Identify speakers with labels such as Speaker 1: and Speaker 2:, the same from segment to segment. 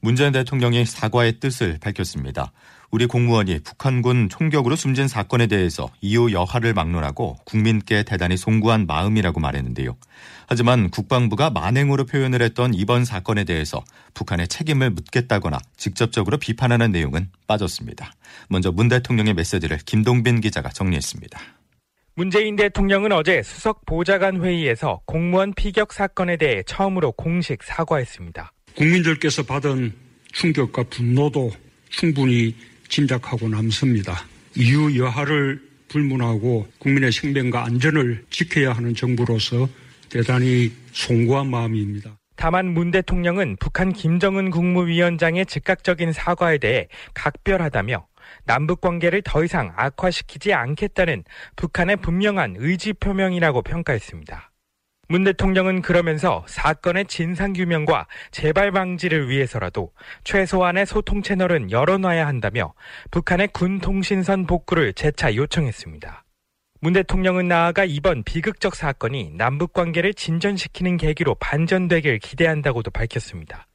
Speaker 1: 문재인 대통령이 사과의 뜻을 밝혔습니다. 우리 공무원이 북한군 총격으로 숨진 사건에 대해서 이후 여하를 막론하고 국민께 대단히 송구한 마음이라고 말했는데요. 하지만 국방부가 만행으로 표현을 했던 이번 사건에 대해서 북한의 책임을 묻겠다거나 직접적으로 비판하는 내용은 빠졌습니다. 먼저 문 대통령의 메시지를 김동빈 기자가 정리했습니다.
Speaker 2: 문재인 대통령은 어제 수석 보좌관 회의에서 공무원 피격 사건에 대해 처음으로 공식 사과했습니다.
Speaker 3: 국민들께서 받은 충격과 분노도 충분히 짐작하고 남습니다. 이유 여하를 불문하고 국민의 생명과 안전을 지켜야 하는 정부로서 대단히 송구한 마음입니다.
Speaker 2: 다만 문 대통령은 북한 김정은 국무위원장의 즉각적인 사과에 대해 각별하다며 남북 관계를 더 이상 악화시키지 않겠다는 북한의 분명한 의지 표명이라고 평가했습니다. 문 대통령은 그러면서 사건의 진상규명과 재발 방지를 위해서라도 최소한의 소통 채널은 열어놔야 한다며 북한의 군 통신선 복구를 재차 요청했습니다. 문 대통령은 나아가 이번 비극적 사건이 남북 관계를 진전시키는 계기로 반전되길 기대한다고도 밝혔습니다.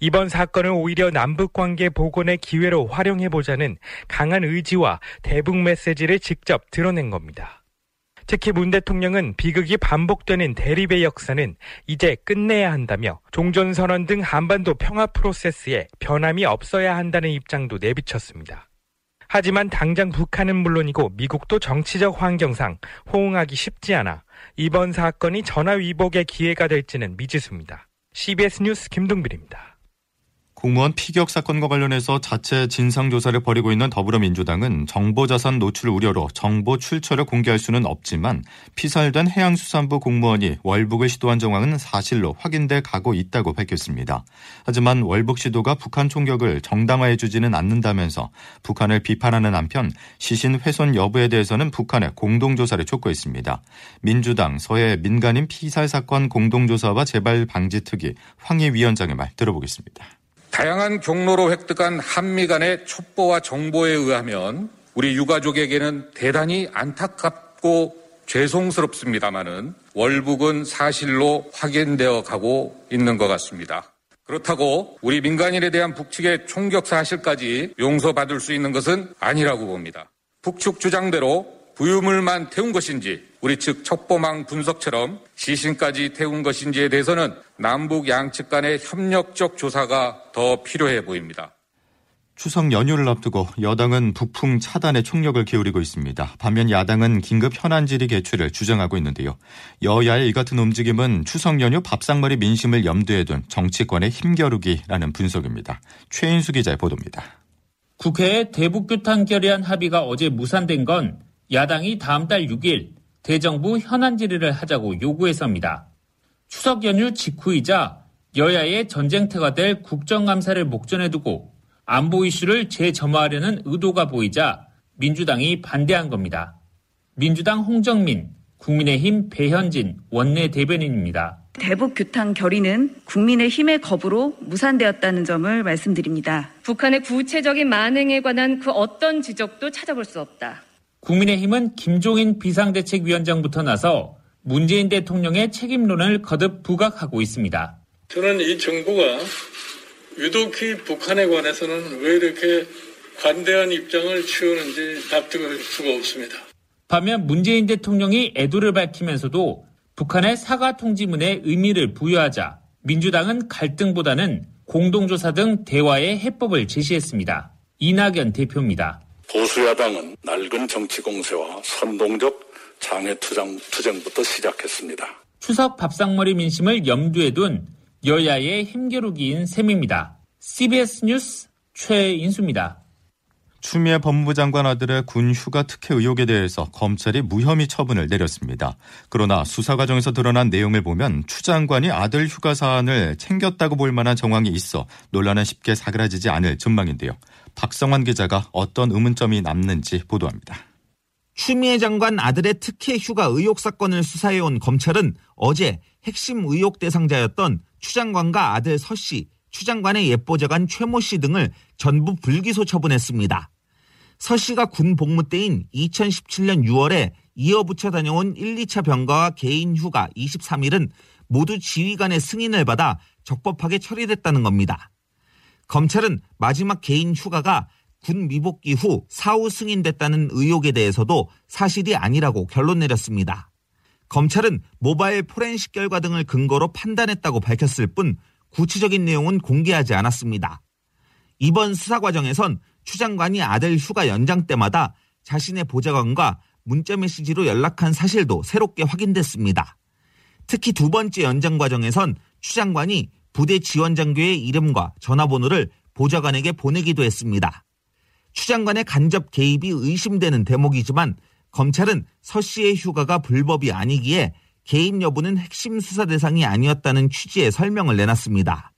Speaker 2: 이번 사건을 오히려 남북 관계 복원의 기회로 활용해보자는 강한 의지와 대북 메시지를 직접 드러낸 겁니다. 특히 문 대통령은 비극이 반복되는 대립의 역사는 이제 끝내야 한다며 종전선언 등 한반도 평화 프로세스에 변함이 없어야 한다는 입장도 내비쳤습니다. 하지만 당장 북한은 물론이고 미국도 정치적 환경상 호응하기 쉽지 않아 이번 사건이 전화위복의 기회가 될지는 미지수입니다. CBS 뉴스 김동빈입니다.
Speaker 1: 공무원 피격 사건과 관련해서 자체 진상조사를 벌이고 있는 더불어민주당은 정보자산 노출 우려로 정보 출처를 공개할 수는 없지만 피살된 해양수산부 공무원이 월북을 시도한 정황은 사실로 확인돼 가고 있다고 밝혔습니다. 하지만 월북 시도가 북한 총격을 정당화해 주지는 않는다면서 북한을 비판하는 한편 시신 훼손 여부에 대해서는 북한의 공동조사를 촉구했습니다. 민주당 서해 민간인 피살 사건 공동조사와 재발 방지 특위 황희 위원장의 말 들어보겠습니다.
Speaker 4: 다양한 경로로 획득한 한미 간의 첩보와 정보에 의하면 우리 유가족에게는 대단히 안타깝고 죄송스럽습니다마는 월북은 사실로 확인되어 가고 있는 것 같습니다. 그렇다고 우리 민간인에 대한 북측의 총격 사실까지 용서받을 수 있는 것은 아니라고 봅니다. 북측 주장대로 부유물만 태운 것인지 우리 측 첩보망 분석처럼 시신까지 태운 것인지에 대해서는 남북 양측 간의 협력적 조사가 더 필요해 보입니다.
Speaker 1: 추석 연휴를 앞두고 여당은 북풍 차단에 총력을 기울이고 있습니다. 반면 야당은 긴급 현안 질의 개최를 주장하고 있는데요. 여야의 이 같은 움직임은 추석 연휴 밥상머리 민심을 염두에 둔 정치권의 힘겨루기라는 분석입니다. 최인수 기자의 보도입니다.
Speaker 5: 국회에 대북 규탄 결의안 합의가 어제 무산된 건 야당이 다음 달 6일 대정부 현안 질의를 하자고 요구해서입니다. 추석 연휴 직후이자 여야의 전쟁터가 될 국정감사를 목전에 두고 안보 이슈를 재점화하려는 의도가 보이자 민주당이 반대한 겁니다. 민주당 홍정민, 국민의힘 배현진 원내 대변인입니다.
Speaker 6: 대북 규탄 결의는 국민의 힘의 겁으로 무산되었다는 점을 말씀드립니다.
Speaker 7: 북한의 구체적인 만행에 관한 그 어떤 지적도 찾아볼 수 없다.
Speaker 5: 국민의힘은 김종인 비상대책위원장부터 나서 문재인 대통령의 책임론을 거듭 부각하고 있습니다.
Speaker 8: 저는 이 정부가 유독히 북한에 관해서는 왜 이렇게 관대한 입장을 취하는지 납득할 수가 없습니다.
Speaker 5: 반면 문재인 대통령이 애도를 밝히면서도 북한의 사과 통지문에 의미를 부여하자 민주당은 갈등보다는 공동조사 등 대화의 해법을 제시했습니다. 이낙연 대표입니다.
Speaker 9: 보수야당은 낡은 정치 공세와 선동적 장애 투쟁, 투쟁부터 시작했습니다.
Speaker 5: 추석 밥상머리 민심을 염두에 둔 여야의 힘겨루기인 셈입니다. CBS 뉴스 최인수입니다.
Speaker 1: 추미애 법무부 장관 아들의 군 휴가 특혜 의혹에 대해서 검찰이 무혐의 처분을 내렸습니다. 그러나 수사 과정에서 드러난 내용을 보면 추 장관이 아들 휴가 사안을 챙겼다고 볼 만한 정황이 있어 논란은 쉽게 사그라지지 않을 전망인데요. 박성환 기자가 어떤 의문점이 남는지 보도합니다.
Speaker 10: 추미애 장관 아들의 특혜 휴가 의혹 사건을 수사해온 검찰은 어제 핵심 의혹 대상자였던 추 장관과 아들 서 씨, 추 장관의 예보자관 최모 씨 등을 전부 불기소 처분했습니다. 서 씨가 군 복무 때인 2017년 6월에 이어붙여 다녀온 1, 2차 병가와 개인 휴가 23일은 모두 지휘관의 승인을 받아 적법하게 처리됐다는 겁니다. 검찰은 마지막 개인 휴가가 군 미복귀 후 사후 승인됐다는 의혹에 대해서도 사실이 아니라고 결론 내렸습니다. 검찰은 모바일 포렌식 결과 등을 근거로 판단했다고 밝혔을 뿐 구체적인 내용은 공개하지 않았습니다. 이번 수사 과정에선 추 장관이 아들 휴가 연장 때마다 자신의 보좌관과 문자 메시지로 연락한 사실도 새롭게 확인됐습니다. 특히 두 번째 연장 과정에선 추 장관이 부대 지원 장교의 이름과 전화번호를 보좌관에게 보내기도 했습니다. 추 장관의 간접 개입이 의심되는 대목이지만 검찰은 서 씨의 휴가가 불법이 아니기에 개인 여부는 핵심 수사 대상이 아니었다는 취지의 설명을 내놨습니다.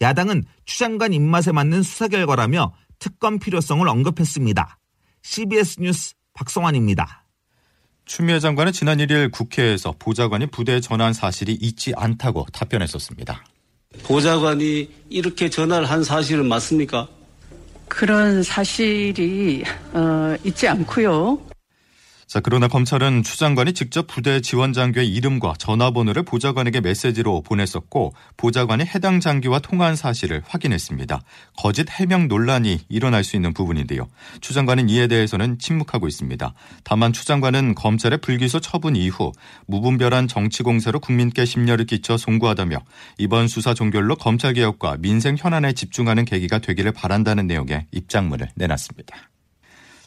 Speaker 10: 야당은 추 장관 입맛에 맞는 수사 결과라며 특검 필요성을 언급했습니다. CBS 뉴스 박성환입니다.
Speaker 1: 추미애 장관은 지난 1일 국회에서 보좌관이 부대에 전화한 사실이 있지 않다고 답변했었습니다.
Speaker 11: 보좌관이 이렇게 전화를 한 사실은 맞습니까?
Speaker 12: 그런 사실이 어, 있지 않고요.
Speaker 1: 자, 그러나 검찰은 추 장관이 직접 부대 지원 장교의 이름과 전화번호를 보좌관에게 메시지로 보냈었고 보좌관이 해당 장교와 통화한 사실을 확인했습니다. 거짓 해명 논란이 일어날 수 있는 부분인데요. 추 장관은 이에 대해서는 침묵하고 있습니다. 다만 추 장관은 검찰의 불기소 처분 이후 무분별한 정치 공세로 국민께 심려를 끼쳐 송구하다며 이번 수사 종결로 검찰 개혁과 민생 현안에 집중하는 계기가 되기를 바란다는 내용의 입장문을 내놨습니다.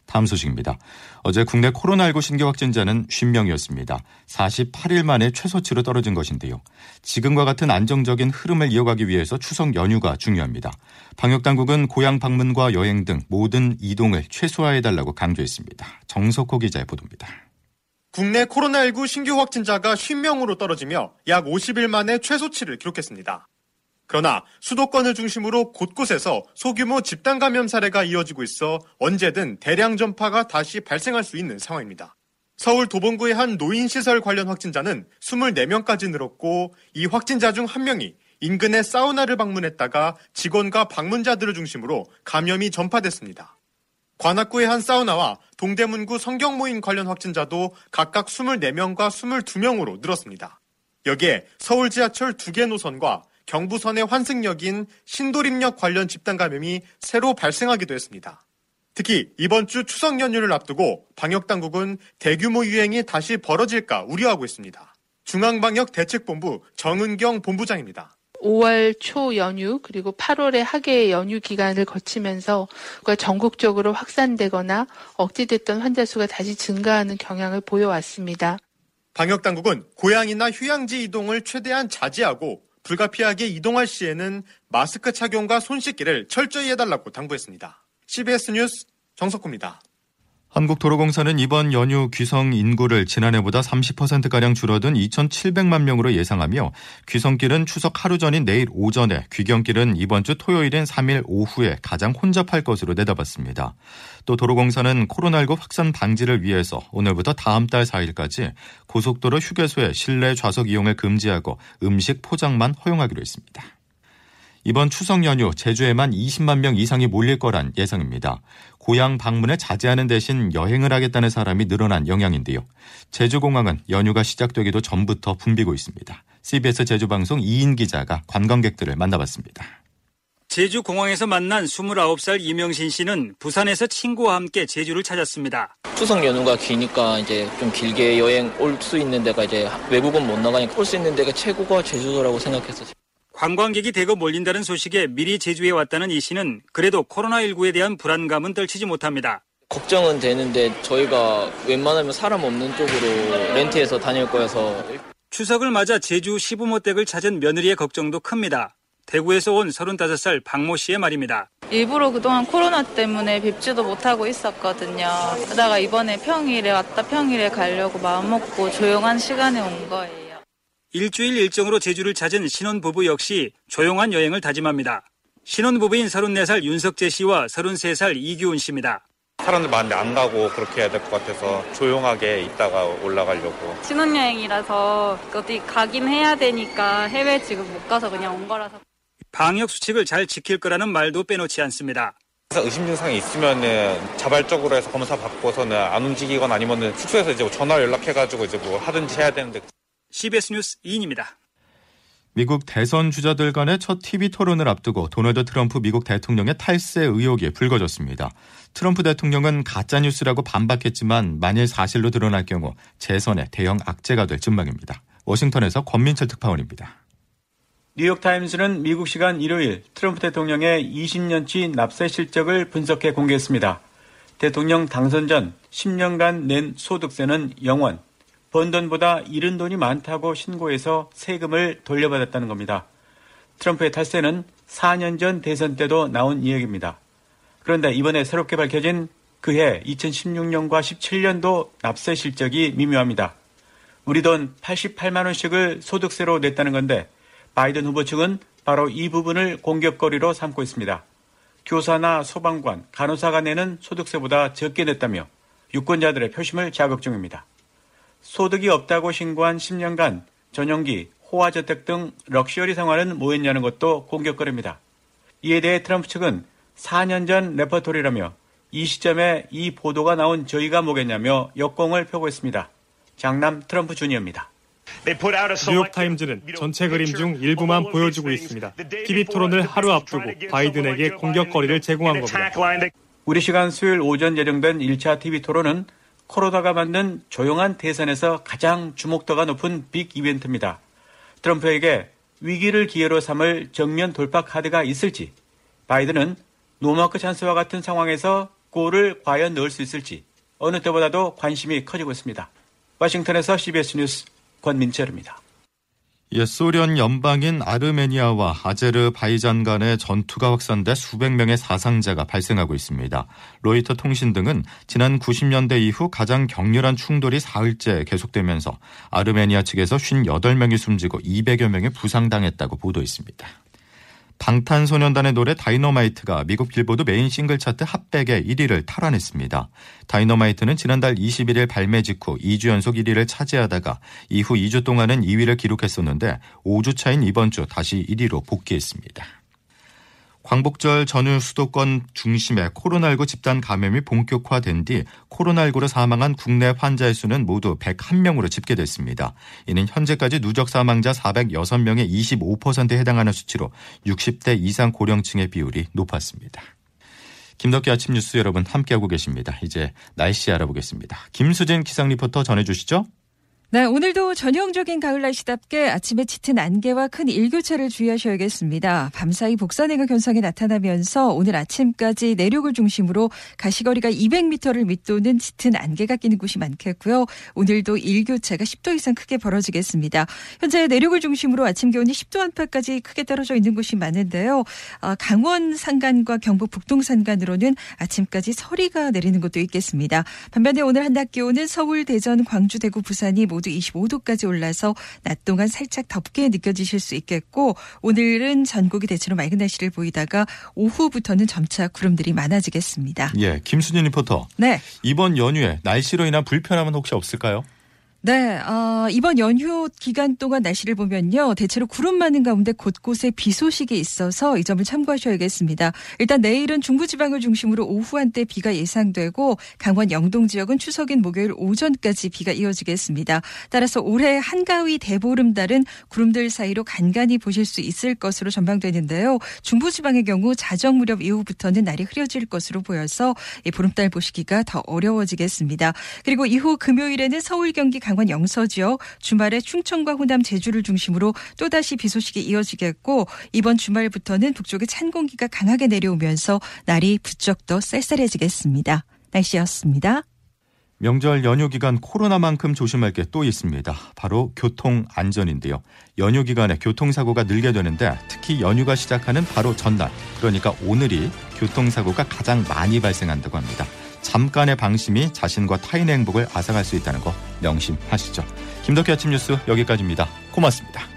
Speaker 1: 다음 소식입니다. 어제 국내 코로나19 신규 확진자는 50명이었습니다. 48일 만에 최소치로 떨어진 것인데요. 지금과 같은 안정적인 흐름을 이어가기 위해서 추석 연휴가 중요합니다. 방역당국은 고향 방문과 여행 등 모든 이동을 최소화해달라고 강조했습니다. 정석호 기자의 보도입니다.
Speaker 13: 국내 코로나19 신규 확진자가 50명으로 떨어지며 약 50일 만에 최소치를 기록했습니다. 그러나 수도권을 중심으로 곳곳에서 소규모 집단 감염 사례가 이어지고 있어 언제든 대량 전파가 다시 발생할 수 있는 상황입니다. 서울 도봉구의 한 노인시설 관련 확진자는 24명까지 늘었고 이 확진자 중 한 명이 인근의 사우나를 방문했다가 직원과 방문자들을 중심으로 감염이 전파됐습니다. 관악구의 한 사우나와 동대문구 성경모임 관련 확진자도 각각 24명과 22명으로 늘었습니다. 여기에 서울 지하철 두개 노선과 경부선의 환승역인 신도림역 관련 집단 감염이 새로 발생하기도 했습니다. 특히 이번 주 추석 연휴를 앞두고 방역당국은 대규모 유행이 다시 벌어질까 우려하고 있습니다. 중앙방역대책본부 정은경 본부장입니다.
Speaker 14: 5월 초 연휴 그리고 8월의 하계 연휴 기간을 거치면서 전국적으로 확산되거나 억제됐던 환자 수가 다시 증가하는 경향을 보여왔습니다.
Speaker 13: 방역 당국은 고향이나 휴양지 이동을 최대한 자제하고 불가피하게 이동할 시에는 마스크 착용과 손 씻기를 철저히 해달라고 당부했습니다. CBS 뉴스 정석구입니다.
Speaker 1: 한국도로공사는 이번 연휴 귀성 인구를 지난해보다 30%가량 줄어든 2,700만 명으로 예상하며 귀성길은 추석 하루 전인 내일 오전에 귀경길은 이번 주 토요일인 3일 오후에 가장 혼잡할 것으로 내다봤습니다. 또 도로공사는 코로나19 확산 방지를 위해서 오늘부터 다음 달 4일까지 고속도로 휴게소에 실내 좌석 이용을 금지하고 음식 포장만 허용하기로 했습니다. 이번 추석 연휴 제주에만 20만 명 이상이 몰릴 거란 예상입니다. 고향 방문을 자제하는 대신 여행을 하겠다는 사람이 늘어난 영향인데요. 제주공항은 연휴가 시작되기도 전부터 붐비고 있습니다. CBS 제주방송 이인 기자가 관광객들을 만나봤습니다.
Speaker 15: 제주공항에서 만난 29살 이명신 씨는 부산에서 친구와 함께 제주를 찾았습니다.
Speaker 16: 추석 연휴가 기니까 이제 좀 길게 여행 올 수 있는 데가 이제 외국은 못 나가니까 올 수 있는 데가 최고가 제주도라고 생각해서
Speaker 15: 관광객이 대거 몰린다는 소식에 미리 제주에 왔다는 이 씨는 그래도 코로나19에 대한 불안감은 떨치지 못합니다.
Speaker 16: 걱정은 되는데 저희가 웬만하면 사람 없는 쪽으로 렌트해서 다닐 거여서
Speaker 15: 추석을 맞아 제주 시부모 댁을 찾은 며느리의 걱정도 큽니다. 대구에서 온 35살 박모 씨의 말입니다.
Speaker 17: 일부러 그동안 코로나 때문에 뵙지도 못하고 있었거든요. 그러다가 이번에 평일에 왔다 평일에 가려고 마음먹고 조용한 시간에 온 거예요.
Speaker 15: 일주일 일정으로 제주를 찾은 신혼부부 역시 조용한 여행을 다짐합니다. 신혼부부인 34살 윤석재 씨와 33살 이규훈 씨입니다.
Speaker 18: 사람들 많은데 안 가고 그렇게 해야 될 것 같아서 조용하게 있다가 올라가려고.
Speaker 17: 신혼여행이라서 어디 가긴 해야 되니까 해외 지금 못 가서 그냥 온 거라서.
Speaker 15: 방역 수칙을 잘 지킬 거라는 말도 빼놓지 않습니다.
Speaker 18: 의심 증상이 있으면은 자발적으로 해서 검사 받고서는 안 움직이거나 아니면은 숙소에서 이제 뭐 전화 연락해가지고 이제 뭐 하든지 해야 되는데.
Speaker 15: CBS 뉴스 이인입니다.
Speaker 1: 미국 대선 주자들 간의 첫 TV 토론을 앞두고 도널드 트럼프 미국 대통령의 탈세 의혹이 불거졌습니다. 트럼프 대통령은 가짜뉴스라고 반박했지만 만일 사실로 드러날 경우 재선의 대형 악재가 될 전망입니다. 워싱턴에서 권민철 특파원입니다.
Speaker 19: 뉴욕타임스는 미국 시간 일요일 트럼프 대통령의 20년치 납세 실적을 분석해 공개했습니다. 대통령 당선 전 10년간 낸 소득세는 0원, 번 돈보다 잃은 돈이 많다고 신고해서 세금을 돌려받았다는 겁니다. 트럼프의 탈세는 4년 전 대선 때도 나온 이야기입니다. 그런데 이번에 새롭게 밝혀진 그해 2016년과 17년도 납세 실적이 미묘합니다. 우리 돈 88만 원씩을 소득세로 냈다는 건데 바이든 후보 측은 바로 이 부분을 공격거리로 삼고 있습니다. 교사나 소방관, 간호사가 내는 소득세보다 적게 냈다며 유권자들의 표심을 자극 중입니다. 소득이 없다고 신고한 10년간 전용기, 호화저택 등 럭셔리 생활은 뭐였냐는 것도 공격거립니다. 이에 대해 트럼프 측은 4년 전 레퍼토리라며 이 시점에 이 보도가 나온 저의가 뭐겠냐며 역공을 펴고 있습니다. 장남 트럼프 주니어입니다.
Speaker 20: 뉴욕타임즈는 전체 그림 중 일부만 보여주고 있습니다. TV 토론을 하루 앞두고 바이든에게 공격거리를 제공한 겁니다.
Speaker 19: 우리 시간 수요일 오전 예정된 1차 TV 토론은 코로나가 만든 조용한 대선에서 가장 주목도가 높은 big 이벤트입니다. 트럼프에게 위기를 기회로 삼을 정면 돌파 카드가 있을지, 바이든은 노마크 찬스와 같은 상황에서 골을 과연 넣을 수 있을지 어느 때보다도 관심이 커지고 있습니다. 워싱턴에서 CBS 뉴스 권민철입니다.
Speaker 1: 옛 소련 연방인 아르메니아와 아제르바이잔 간의 전투가 확산돼 수백 명의 사상자가 발생하고 있습니다. 로이터 통신 등은 지난 90년대 이후 가장 격렬한 충돌이 사흘째 계속되면서 아르메니아 측에서 58명이 숨지고 200여 명이 부상당했다고 보도했습니다. 방탄소년단의 노래 다이너마이트가 미국 빌보드 메인 싱글 차트 핫백의 1위를 탈환했습니다. 다이너마이트는 지난달 21일 발매 직후 2주 연속 1위를 차지하다가 이후 2주 동안은 2위를 기록했었는데 5주 차인 이번 주 다시 1위로 복귀했습니다. 광복절 전후 수도권 중심에 코로나19 집단 감염이 본격화된 뒤 코로나19로 사망한 국내 환자의 수는 모두 101명으로 집계됐습니다. 이는 현재까지 누적 사망자 406명의 25%에 해당하는 수치로 60대 이상 고령층의 비율이 높았습니다. 김덕기 아침 뉴스 여러분 함께하고 계십니다. 이제 날씨 알아보겠습니다. 김수진 기상 리포터 전해주시죠.
Speaker 21: 네, 오늘도 전형적인 가을 날씨답게 아침에 짙은 안개와 큰 일교차를 주의하셔야겠습니다. 밤사이 복사내가 현상이 나타나면서 오늘 아침까지 내륙을 중심으로 가시거리가 200m를 밑도는 짙은 안개가 끼는 곳이 많겠고요. 오늘도 일교차가 10도 이상 크게 벌어지겠습니다. 현재 내륙을 중심으로 아침 기온이 10도 안팎까지 크게 떨어져 있는 곳이 많은데요. 아, 강원 산간과 경북 북동 산간으로는 아침까지 서리가 내리는 곳도 있겠습니다. 반면에 오늘 한낮 기온은 서울, 대전, 광주, 대구, 부산이 모두 모두 25도까지 올라서 낮 동안 살짝 덥게 느껴지실 수 있겠고 오늘은 전국이 대체로 맑은 날씨를 보이다가 오후부터는 점차 구름들이 많아지겠습니다.
Speaker 1: 예, 김수진 리포터.
Speaker 21: 네.
Speaker 1: 이번 연휴에 날씨로 인한 불편함은 혹시 없을까요?
Speaker 21: 네, 어, 이번 연휴 기간 동안 날씨를 보면요. 대체로 구름 많은 가운데 곳곳에 비 소식이 있어서 이 점을 참고하셔야겠습니다. 일단 내일은 중부지방을 중심으로 오후 한때 비가 예상되고 강원 영동 지역은 추석인 목요일 오전까지 비가 이어지겠습니다. 따라서 올해 한가위 대보름달은 구름들 사이로 간간히 보실 수 있을 것으로 전망되는데요. 중부지방의 경우 자정 무렵 이후부터는 날이 흐려질 것으로 보여서 이 보름달 보시기가 더 어려워지겠습니다. 그리고 이후 금요일에는 서울 경기 강 강원 영서 지역 주말에 충청과 호남 제주를 중심으로 또다시 비 소식이 이어지겠고 이번 주말부터는 북쪽에 찬 공기가 강하게 내려오면서 날이 부쩍 더 쌀쌀해지겠습니다. 날씨였습니다.
Speaker 1: 명절 연휴 기간 코로나만큼 조심할 게 또 있습니다. 바로 교통 안전인데요. 연휴 기간에 교통사고가 늘게 되는데 특히 연휴가 시작하는 바로 전날, 그러니까 오늘이 교통사고가 가장 많이 발생한다고 합니다. 잠깐의 방심이 자신과 타인의 행복을 앗아갈 수 있다는 거 명심하시죠. 김덕희 아침 뉴스 여기까지입니다. 고맙습니다.